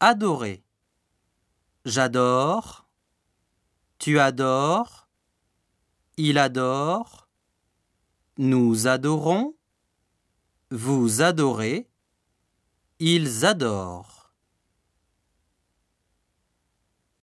Adorer. J'adore. Tu adores. Il adore. Nous adorons. Vous adorez. Ils adorent.